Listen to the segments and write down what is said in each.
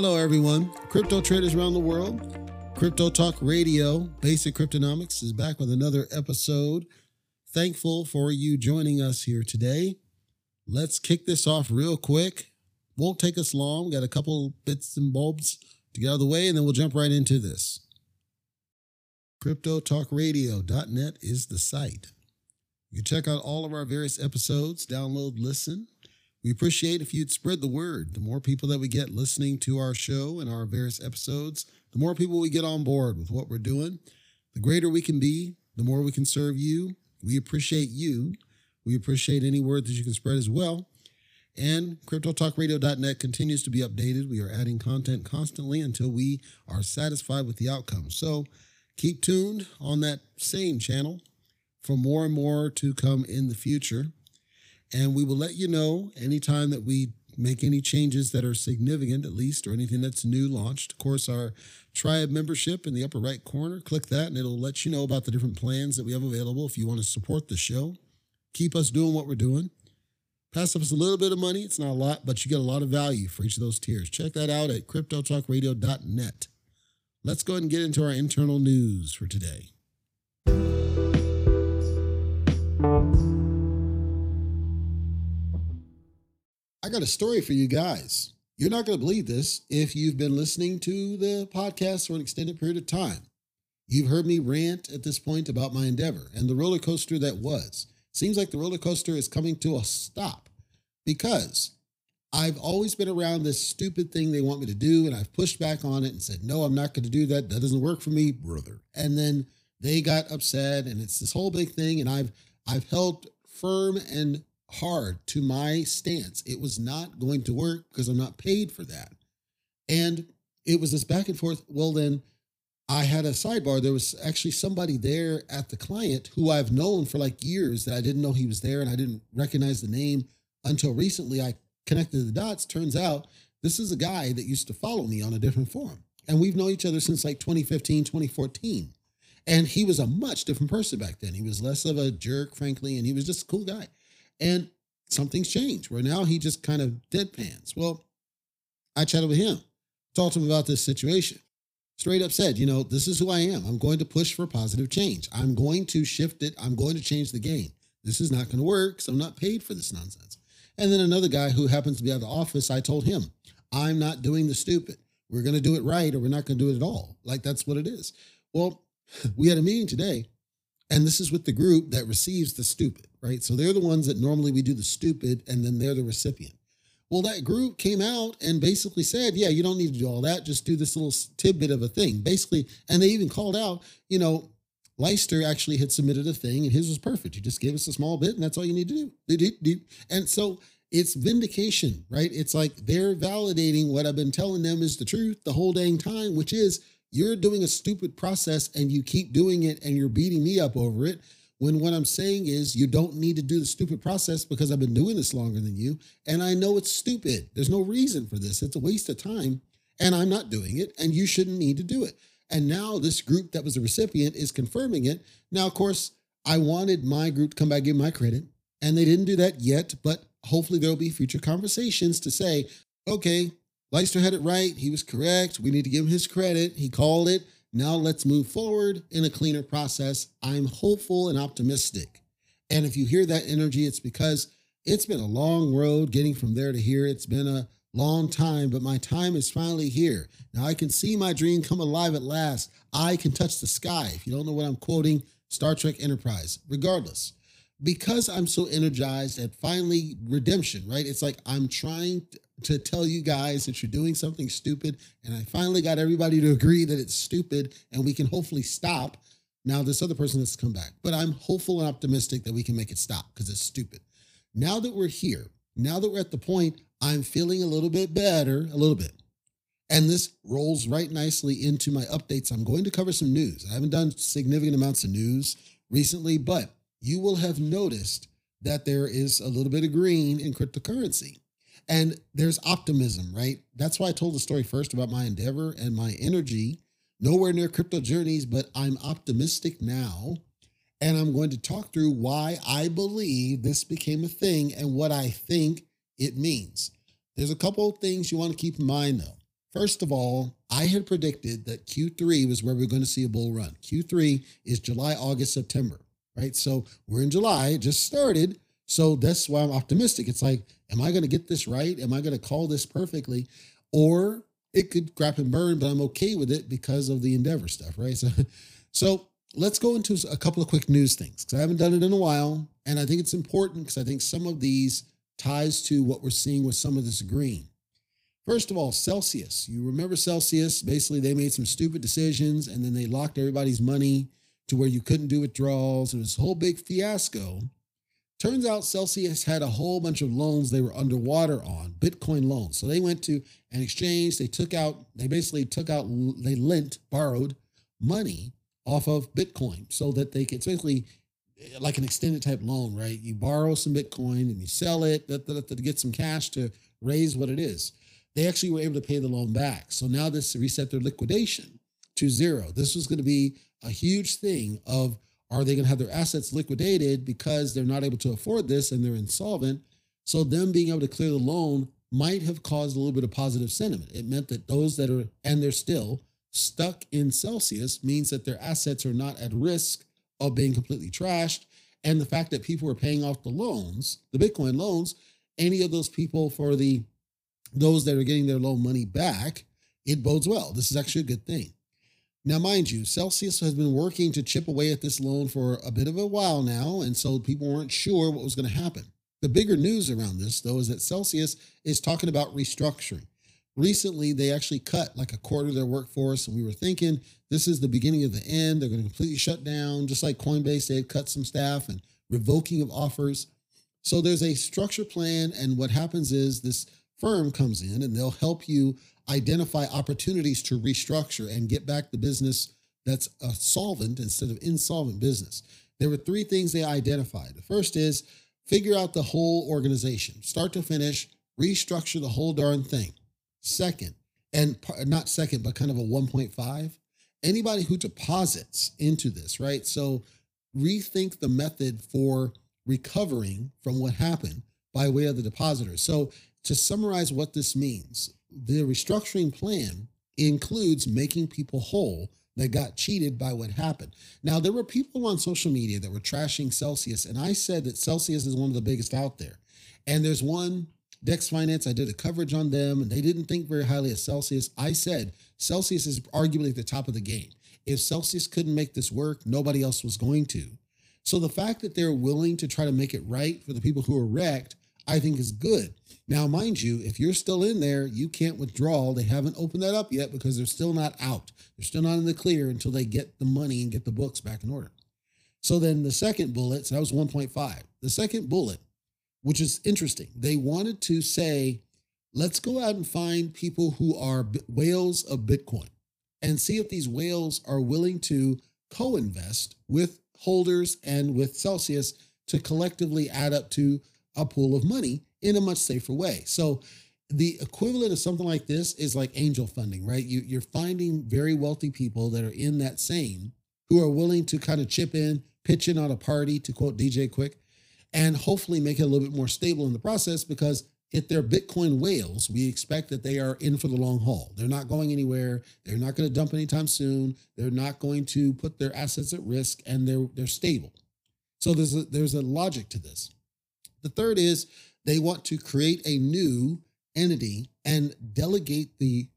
Hello, everyone. Crypto traders around the world. Crypto Talk Radio, Basic Cryptonomics, is back with another episode. Thankful for you joining us here today. Let's kick this off real quick. Won't take us long. Got a couple bits and bulbs to get out of the way, and then we'll jump right into this. CryptoTalkRadio.net is the site. You can check out all of our various episodes, download, listen. We appreciate if you'd spread the word. The more people that we get listening to our show and our various episodes, the more people we get on board with what we're doing, the greater we can be, the more we can serve you. We appreciate you. We appreciate any word that you can spread as well. And CryptoTalkRadio.net continues to be updated. We are adding content constantly until we are satisfied with the outcome. So keep tuned on that same channel for more and more to come in the future. And we will let you know anytime that we make any changes that are significant, at least, or anything that's new launched. Of course, our tribe membership in the upper right corner, click that and it'll let you know about the different plans that we have available if you want to support the show. Keep us doing what we're doing. Pass us a little bit of money. It's not a lot, but you get a lot of value for each of those tiers. Check that out at cryptotalkradio.net. Let's go ahead and get into our internal news for today. Got a story for you guys. You're not going to believe this if you've been listening to the podcast for an extended period of time. You've heard me rant at this point about my endeavor and the roller coaster that was. Seems like the roller coaster is coming to a stop because I've always been around this stupid thing they want me to do, and I've pushed back on it and said, no, I'm not going to do that. That doesn't work for me, brother. And then they got upset, and it's this whole big thing. And I've I've held firm and hard to my stance. It was not going to work because I'm not paid for that. And it was this back and forth. Well, then I had a sidebar. There was actually somebody there at the client who I've known for like years that I didn't know he was there and I didn't recognize the name until recently. I connected the dots. Turns out this is a guy that used to follow me on a different forum. And we've known each other since like 2015, 2014. And he was a much different person back then. He was less of a jerk, frankly, and he was just a cool guy. And something's changed where now he just kind of deadpans. Well, I chatted with him, talked to him about this situation. Straight up said, you know, this is who I am. I'm going to push for positive change. I'm going to shift it. I'm going to change the game. This is not going to work because I'm not paid for this nonsense. And then another guy who happens to be at the office, I told him, I'm not doing the stupid. We're going to do it right or we're not going to do it at all. Like that's what it is. Well, we had a meeting today and this is with the group that receives the stupid, right? So they're the ones that normally we do the stupid and then they're the recipient. Well, that group came out and basically said, yeah, you don't need to do all that. Just do this little tidbit of a thing. Basically, and they even called out, you know, Leister actually had submitted a thing and his was perfect. You just gave us a small bit and that's all you need to do. And so it's vindication, right? It's like they're validating what I've been telling them is the truth the whole dang time, which is you're doing a stupid process and you keep doing it and you're beating me up over it. When what I'm saying is you don't need to do the stupid process because I've been doing this longer than you. And I know it's stupid. There's no reason for this. It's a waste of time. And I'm not doing it. And you shouldn't need to do it. And now this group that was a recipient is confirming it. Now, of course, I wanted my group to come back, give my credit. And they didn't do that yet. But hopefully there'll be future conversations to say, okay, Leister had it right. He was correct. We need to give him his credit. He called it. Now let's move forward in a cleaner process. I'm hopeful and optimistic. And if you hear that energy, it's because it's been a long road getting from there to here. It's been a long time, but my time is finally here. Now I can see my dream come alive at last. I can touch the sky. If you don't know what I'm quoting, Star Trek Enterprise. Regardless, because I'm so energized at finally redemption, right? It's like I'm trying to tell you guys that you're doing something stupid. And I finally got everybody to agree that it's stupid and we can hopefully stop. Now, this other person has come back, but I'm hopeful and optimistic that we can make it stop because it's stupid. Now that we're here, now that we're at the point, I'm feeling a little bit better, a little bit. And this rolls right nicely into my updates. I'm going to cover some news. I haven't done significant amounts of news recently, but you will have noticed that there is a little bit of green in cryptocurrency. And there's optimism, right? That's why I told the story first about my endeavor and my energy. Nowhere near crypto journeys, but I'm optimistic now. And I'm going to talk through why I believe this became a thing and what I think it means. There's a couple of things you want to keep in mind, though. First of all, I had predicted that Q3 was where we are going to see a bull run. Q3 is July, August, September, right? So we're in July, just started. So that's why I'm optimistic. It's like, am I going to get this right? Am I going to call this perfectly? Or it could crap and burn, but I'm okay with it because of the Endeavor stuff, right? So, so let's go into a couple of quick news things because I haven't done it in a while. And I think it's important because I think some of these ties to what we're seeing with some of this green. First of all, Celsius. You remember Celsius? Basically, they made some stupid decisions and then they locked everybody's money to where you couldn't do withdrawals. It was a whole big fiasco. Turns out Celsius had a whole bunch of loans they were underwater on, Bitcoin loans. So they went to an exchange, they took out, they basically took out, they lent, borrowed money off of Bitcoin so that they could basically like an extended type loan, right? You borrow some Bitcoin and you sell it to get some cash to raise what it is they actually were able to pay the loan back. So now this reset their liquidation to zero. This was going to be a huge thing of are they going to have their assets liquidated because they're not able to afford this and they're insolvent? So them being able to clear the loan might have caused a little bit of positive sentiment. It meant that those that are and they're still stuck in Celsius means that their assets are not at risk of being completely trashed. And the fact that people are paying off the loans, the Bitcoin loans, any of those people for the those that are getting their loan money back, it bodes well. This is actually a good thing. Now, mind you, Celsius has been working to chip away at this loan for a bit of a while now, and so people weren't sure what was going to happen. The bigger news around this, though, is that Celsius is talking about restructuring. Recently, they actually cut like a quarter of their workforce, and we were thinking this is the beginning of the end. They're going to completely shut down, just like Coinbase, they had cut some staff and revoking of offers. So there's a structure plan, and what happens is this firm comes in and they'll help you identify opportunities to restructure and get back the business that's a solvent instead of insolvent business. There were three things they identified. The first is figure out the whole organization, start to finish, restructure the whole darn thing. Second, and not second, but kind of a 1.5, anybody who deposits into this, right? So rethink the method for recovering from what happened by way of the depositors. So to summarize what this means, the restructuring plan includes making people whole that got cheated by what happened. Now, there were people on social media that were trashing Celsius, and I said that Celsius is one of the biggest out there. And there's one, Dex Finance, I did a coverage on them, and they didn't think very highly of Celsius. I said Celsius is arguably at the top of the game. If Celsius couldn't make this work, nobody else was going to. So the fact that they're willing to try to make it right for the people who are wrecked I think is good. Now, mind you, if you're still in there, you can't withdraw. They haven't opened that up yet because they're still not out. They're still not in the clear until they get the money and get the books back in order. So then the second bullet, so that was 1.5. The second bullet, which is interesting, they wanted to say, let's go out and find people who are whales of Bitcoin and see if these whales are willing to co invest with holders and with Celsius to collectively add up to a pool of money in a much safer way. So the equivalent of something like this is like angel funding, right? You, you're finding very wealthy people that are in that same who are willing to kind of chip in, pitch in on a party, to quote DJ Quik, and hopefully make it a little bit more stable in the process because if they're Bitcoin whales, we expect that they are in for the long haul. They're not going anywhere. They're not going to dump anytime soon. They're not going to put their assets at risk and they're they're stable. So there's a, there's a logic to this. The third is they want to create a new entity and delegate the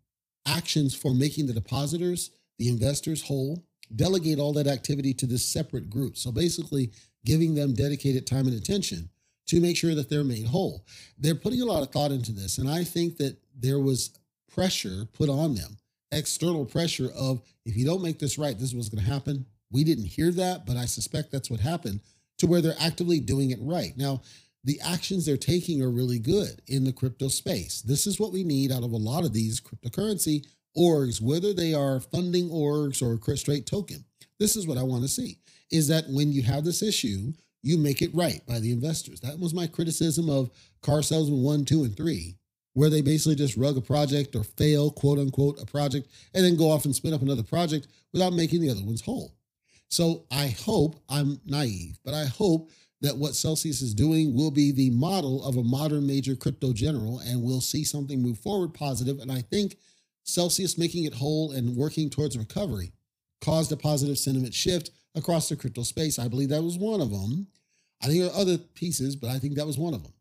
actions for making the depositors, the investors whole, delegate all that activity to this separate group. So basically, giving them dedicated time and attention to make sure that they're made whole. They're putting a lot of thought into this. And I think that there was pressure put on them, external pressure of if you don't make this right, this is what's going to happen. We didn't hear that, but I suspect that's what happened to where they're actively doing it right. Now, the actions they're taking are really good in the crypto space. This is what we need out of a lot of these cryptocurrency orgs, whether they are funding orgs or straight token. This is what I want to see is that when you have this issue, you make it right by the investors. That was my criticism of car salesman one, two, and three, where they basically just rug a project or fail, quote unquote, a project, and then go off and spin up another project without making the other ones whole. So I hope I'm naive, but I hope that what Celsius is doing will be the model of a modern major crypto general, and we'll see something move forward positive. And I think Celsius making it whole and working towards recovery caused a positive sentiment shift across the crypto space. I believe that was one of them. I think there are other pieces, but I think that was one of them.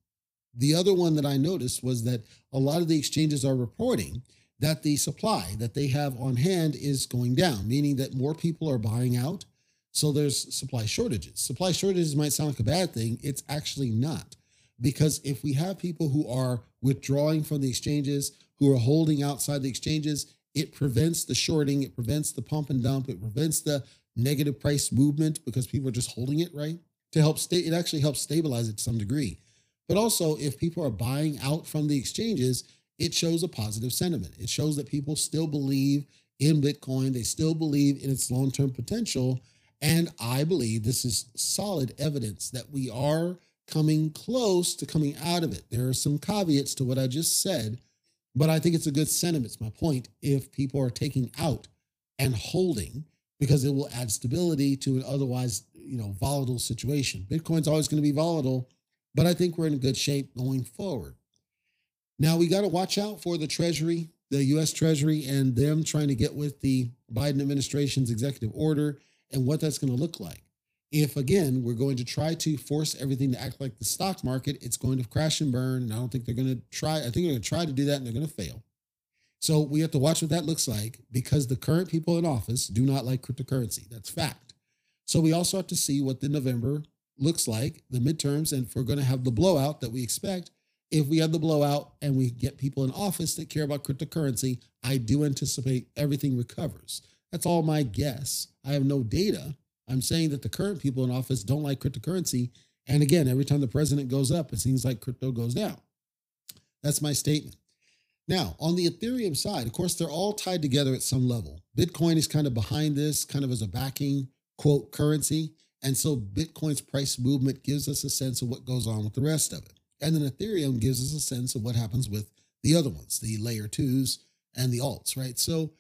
The other one that I noticed was that a lot of the exchanges are reporting that the supply that they have on hand is going down, meaning that more people are buying out. So there's supply shortages. Supply shortages might sound like a bad thing. It's actually not. Because if we have people who are withdrawing from the exchanges, who are holding outside the exchanges, it prevents the shorting, it prevents the pump and dump, it prevents the negative price movement because people are just holding it, right? To help stay, it actually helps stabilize it to some degree. But also, if people are buying out from the exchanges, it shows a positive sentiment. It shows that people still believe in Bitcoin, they still believe in its long term potential. And I believe this is solid evidence that we are coming close to coming out of it. There are some caveats to what I just said, but I think it's a good sentiment. It's my point. If people are taking out and holding, because it will add stability to an otherwise, you know, volatile situation. Bitcoin's always going to be volatile, but I think we're in good shape going forward. Now we got to watch out for the Treasury, the US Treasury, and them trying to get with the Biden administration's executive order and what that's going to look like. If again we're going to try to force everything to act like the stock market it's going to crash and burn and i don't think they're going to try i think they're going to try to do that and they're going to fail. So we have to watch what that looks like because the current people in office do not like cryptocurrency. That's fact. So we also have to see what the november looks like the midterms and if we're going to have the blowout that we expect. If we have the blowout and we get people in office that care about cryptocurrency i do anticipate everything recovers that's all my guess i have no data I'm saying that the current people in office don't like cryptocurrency. And again, every time the president goes up, it seems like crypto goes down. That's my statement. Now, on the Ethereum side, of course, they're all tied together at some level. Bitcoin is kind of behind this, kind of as a backing quote currency. And so Bitcoin's price movement gives us a sense of what goes on with the rest of it. And then Ethereum gives us a sense of what happens with the other ones, the layer twos and the alts, right? So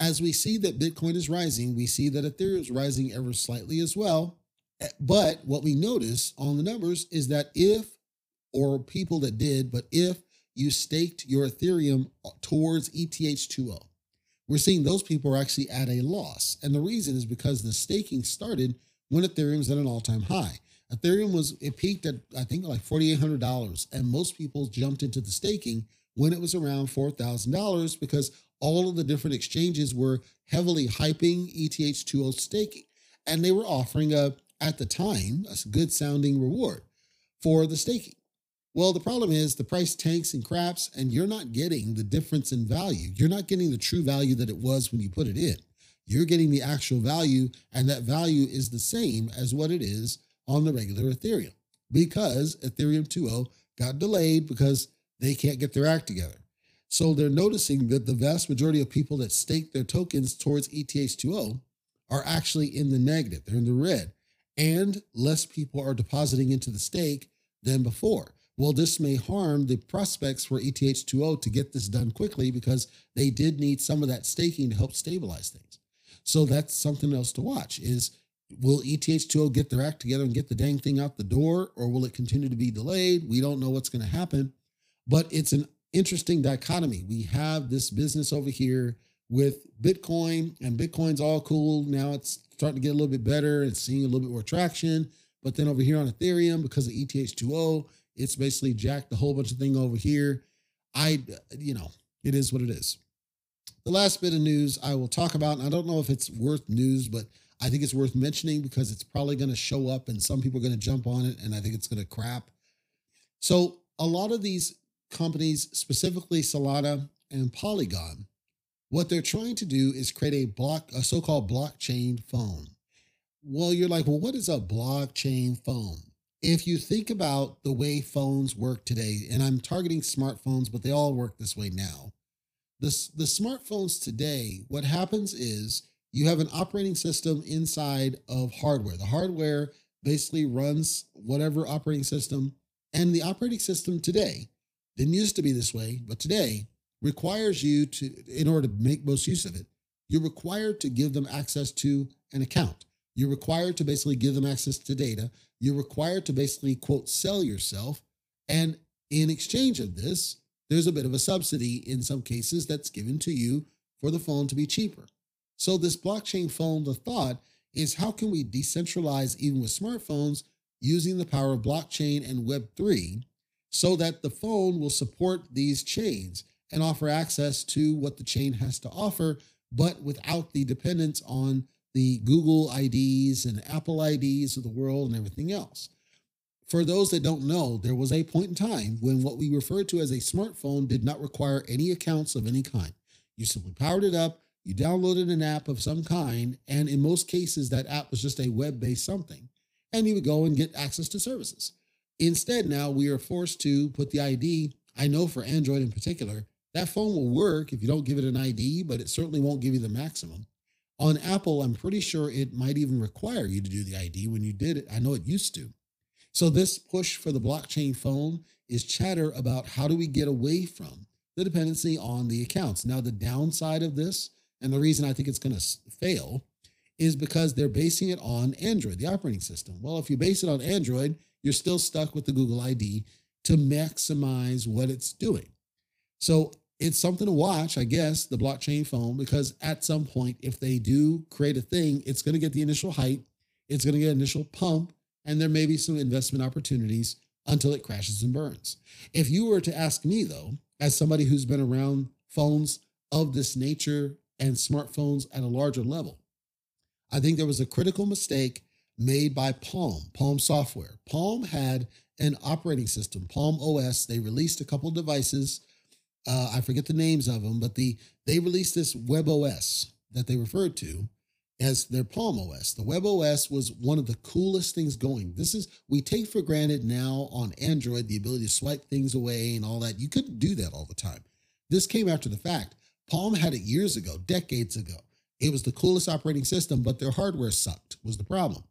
as we see that Bitcoin is rising, we see that Ethereum is rising ever slightly as well. Eh, but what we notice on the numbers is that if, or people that did, but if you staked your Ethereum uh, towards ETH2O, we're seeing those people are actually at a loss. And the reason is because the staking started when Ethereum's at an all time high. Ethereum was, it peaked at, I think, like $4,800. And most people jumped into the staking when it was around $4,000 because all of the different exchanges were heavily hyping ETH2O staking. And they were offering a, at the time, a good sounding reward for the staking. Well, the problem is the price tanks and craps, and you're not getting the difference in value. You're not getting the true value that it was when you put it in. You're getting the actual value, and that value is the same as what it is on the regular Ethereum because Ethereum 2.0 got delayed because they can't get their act together. So they're noticing that the vast majority of people that stake their tokens towards ETH2O are actually in the negative. They're in the red. And less people are depositing into the stake than before. Well, this may harm the prospects for ETH2O to get this done quickly because they did need some of that staking to help stabilize things. So that's something else to watch is will ETH2O get their act together and get the dang thing out the door or will it continue to be delayed? We don't know what's going to happen, but it's an interesting dichotomy. We have this business over here with Bitcoin, and Bitcoin's all cool. Now it's starting to get a little bit better. It's seeing a little bit more traction. But then over here on Ethereum, because of ETH2O, it's basically jacked a whole bunch of thing over here. I, you know, it is what it is. The last bit of news I will talk about, and I don't know if it's worth news, but I think it's worth mentioning because it's probably going to show up and some people are going to jump on it, and I think it's going to crap. So, a lot of these companies, specifically Solana and Polygon, what they're trying to do is create a block, a so-called blockchain phone. Well, you're like, well, what is a blockchain phone? If you think about the way phones work today, and I'm targeting smartphones, but they all work this way now. The, the smartphones today, what happens is you have an operating system inside of hardware. The hardware basically runs whatever operating system, and the operating system today didn't used to be this way, but today requires you to, in order to make most use of it, you're required to give them access to an account. You're required to basically give them access to data. You're required to basically, quote, sell yourself. And in exchange of this, there's a bit of a subsidy in some cases that's given to you for the phone to be cheaper. So, this blockchain phone, the thought is how can we decentralize even with smartphones using the power of blockchain and Web3 so that the phone will support these chains and offer access to what the chain has to offer, but without the dependence on the Google IDs and Apple IDs of the world and everything else. For those that don't know, there was a point in time when what we refer to as a smartphone did not require any accounts of any kind. You simply powered it up, you downloaded an app of some kind, and in most cases, that app was just a web based something, and you would go and get access to services. Instead, now we are forced to put the ID. I know for Android in particular, that phone will work if you don't give it an ID, but it certainly won't give you the maximum. On Apple, I'm pretty sure it might even require you to do the ID when you did it. I know it used to. So, this push for the blockchain phone is chatter about how do we get away from the dependency on the accounts. Now, the downside of this, and the reason I think it's going to fail, is because they're basing it on Android, the operating system. Well, if you base it on Android, you're still stuck with the Google ID to maximize what it's doing. So it's something to watch, I guess, the blockchain phone, because at some point, if they do create a thing, it's going to get the initial height, it's going to get initial pump, and there may be some investment opportunities until it crashes and burns. If you were to ask me, though, as somebody who's been around phones of this nature and smartphones at a larger level, I think there was a critical mistake made by Palm, Palm Software. Palm had an operating system, Palm OS. They released a couple devices. Uh, I forget the names of them, but the they released this Web OS that they referred to as their Palm OS. The Web OS was one of the coolest things going. This is we take for granted now on Android the ability to swipe things away and all that. You couldn't do that all the time. This came after the fact. Palm had it years ago, decades ago. It was the coolest operating system, but their hardware sucked, was the problem.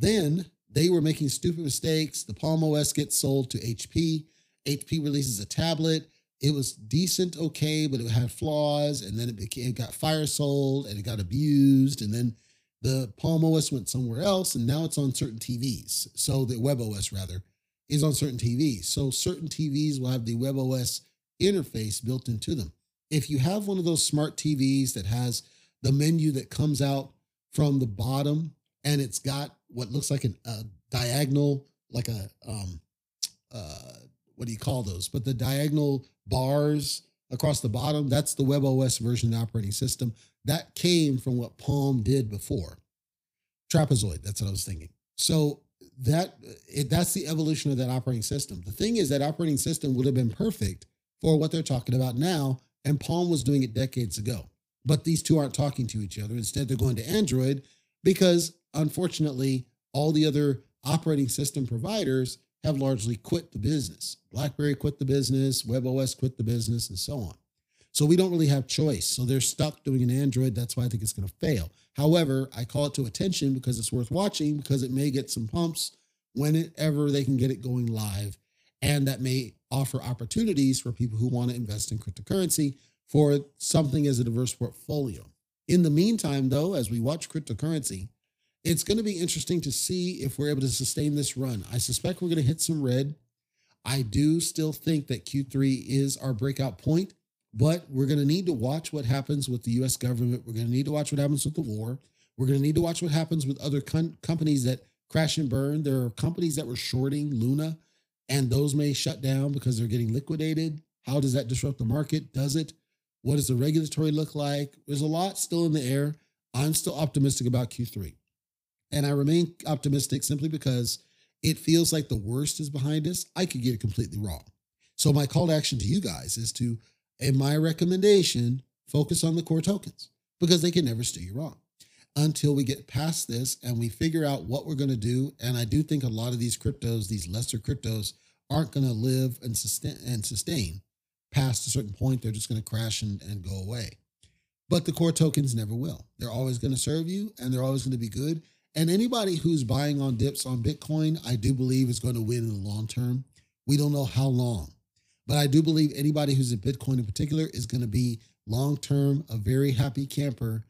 Then they were making stupid mistakes. The Palm OS gets sold to HP. HP releases a tablet. It was decent, okay, but it had flaws. And then it became it got fire sold and it got abused. And then the Palm OS went somewhere else, and now it's on certain TVs. So the Web OS rather is on certain TVs. So certain TVs will have the Web OS interface built into them. If you have one of those smart TVs that has the menu that comes out from the bottom and it's got what looks like an, a diagonal, like a um, uh, what do you call those? But the diagonal bars across the bottom, that's the WebOS version of the operating system. That came from what Palm did before. Trapezoid, that's what I was thinking. So that it, that's the evolution of that operating system. The thing is that operating system would have been perfect for what they're talking about now, and Palm was doing it decades ago. But these two aren't talking to each other. Instead, they're going to Android because unfortunately, all the other operating system providers have largely quit the business. BlackBerry quit the business, WebOS quit the business, and so on. So we don't really have choice. So they're stuck doing an Android. That's why I think it's going to fail. However, I call it to attention because it's worth watching because it may get some pumps whenever they can get it going live. And that may offer opportunities for people who want to invest in cryptocurrency for something as a diverse portfolio. In the meantime, though, as we watch cryptocurrency, it's going to be interesting to see if we're able to sustain this run. I suspect we're going to hit some red. I do still think that Q3 is our breakout point, but we're going to need to watch what happens with the US government. We're going to need to watch what happens with the war. We're going to need to watch what happens with other com- companies that crash and burn. There are companies that were shorting Luna, and those may shut down because they're getting liquidated. How does that disrupt the market? Does it? What does the regulatory look like? There's a lot still in the air. I'm still optimistic about Q3. And I remain optimistic simply because it feels like the worst is behind us. I could get it completely wrong. So, my call to action to you guys is to, in my recommendation, focus on the core tokens because they can never steer you wrong until we get past this and we figure out what we're going to do. And I do think a lot of these cryptos, these lesser cryptos, aren't going to live and sustain, and sustain past a certain point. They're just going to crash and, and go away. But the core tokens never will. They're always going to serve you and they're always going to be good. And anybody who's buying on dips on Bitcoin, I do believe is going to win in the long term. We don't know how long, but I do believe anybody who's in Bitcoin in particular is going to be long term a very happy camper.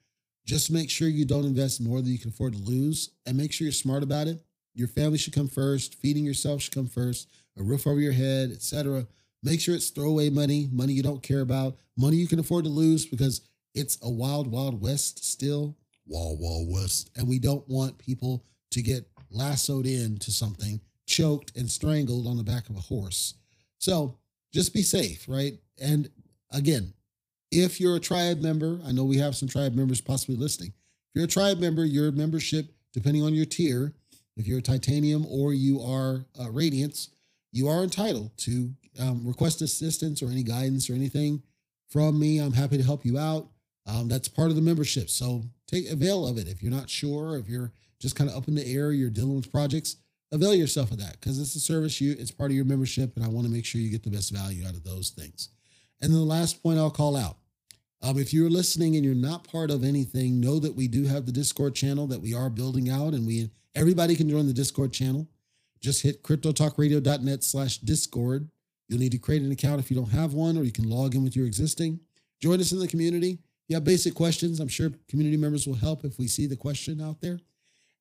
Just make sure you don't invest more than you can afford to lose and make sure you're smart about it. Your family should come first, feeding yourself should come first, a roof over your head, etc. Make sure it's throwaway money, money you don't care about, money you can afford to lose because it's a wild, wild west still. Wild, wild west. And we don't want people to get lassoed into something, choked and strangled on the back of a horse. So just be safe, right? And again, if you're a tribe member, I know we have some tribe members possibly listening. If you're a tribe member, your membership, depending on your tier, if you're a titanium or you are a radiance, you are entitled to um, request assistance or any guidance or anything from me. I'm happy to help you out. Um, that's part of the membership. So take avail of it. If you're not sure, if you're just kind of up in the air, you're dealing with projects, avail yourself of that because it's a service you it's part of your membership, and I want to make sure you get the best value out of those things. And then the last point I'll call out. Um, if you're listening and you're not part of anything, know that we do have the Discord channel that we are building out, and we everybody can join the Discord channel. Just hit cryptotalkradio.net slash Discord. You'll need to create an account if you don't have one, or you can log in with your existing. Join us in the community. You have basic questions, I'm sure community members will help if we see the question out there.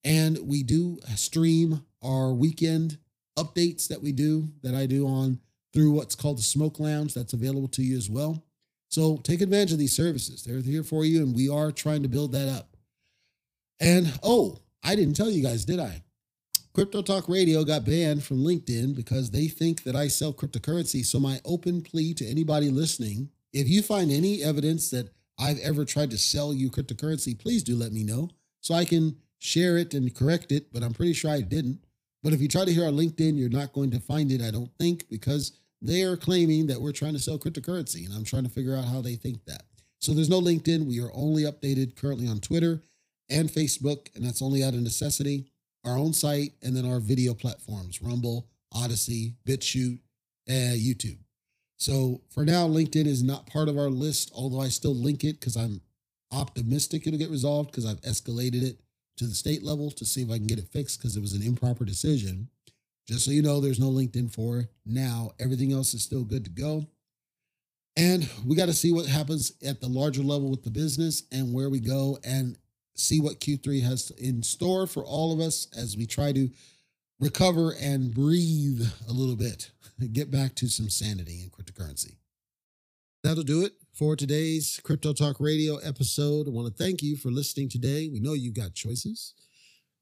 And we do stream our weekend updates that we do, that I do on through what's called the Smoke Lounge. That's available to you as well. So take advantage of these services. They're here for you, and we are trying to build that up. And oh, I didn't tell you guys, did I? Crypto Talk Radio got banned from LinkedIn because they think that I sell cryptocurrency. So, my open plea to anybody listening if you find any evidence that I've ever tried to sell you cryptocurrency, please do let me know so I can share it and correct it. But I'm pretty sure I didn't. But if you try to hear on LinkedIn, you're not going to find it, I don't think, because they are claiming that we're trying to sell cryptocurrency. And I'm trying to figure out how they think that. So there's no LinkedIn. We are only updated currently on Twitter and Facebook, and that's only out of necessity. Our own site, and then our video platforms Rumble, Odysee, BitChute, and YouTube. So for now, LinkedIn is not part of our list, although I still link it because I'm optimistic it'll get resolved because I've escalated it to the state level to see if I can get it fixed because it was an improper decision. Just so you know, there's no LinkedIn for now. Everything else is still good to go. And we got to see what happens at the larger level with the business and where we go and see what Q3 has in store for all of us as we try to recover and breathe a little bit, get back to some sanity in cryptocurrency. That'll do it for today's Crypto Talk Radio episode. I want to thank you for listening today. We know you've got choices.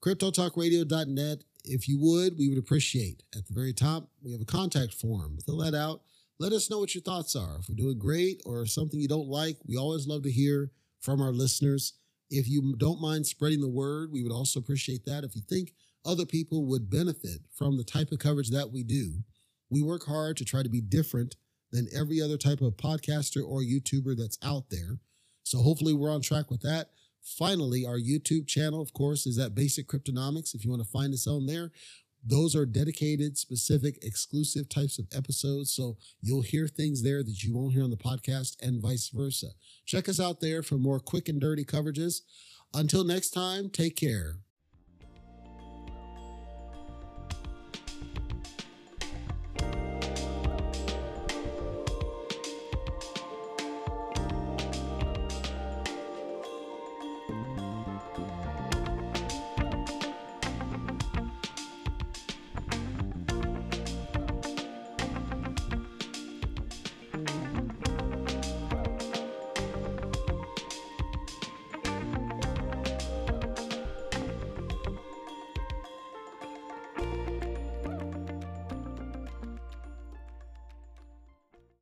CryptoTalkRadio.net. If you would, we would appreciate. At the very top, we have a contact form. Fill that out. Let us know what your thoughts are. If we're doing great or something you don't like, we always love to hear from our listeners. If you don't mind spreading the word, we would also appreciate that. If you think other people would benefit from the type of coverage that we do, we work hard to try to be different than every other type of podcaster or YouTuber that's out there. So hopefully we're on track with that. Finally, our YouTube channel, of course, is at Basic Cryptonomics. If you want to find us on there, those are dedicated, specific, exclusive types of episodes. So you'll hear things there that you won't hear on the podcast and vice versa. Check us out there for more quick and dirty coverages. Until next time, take care.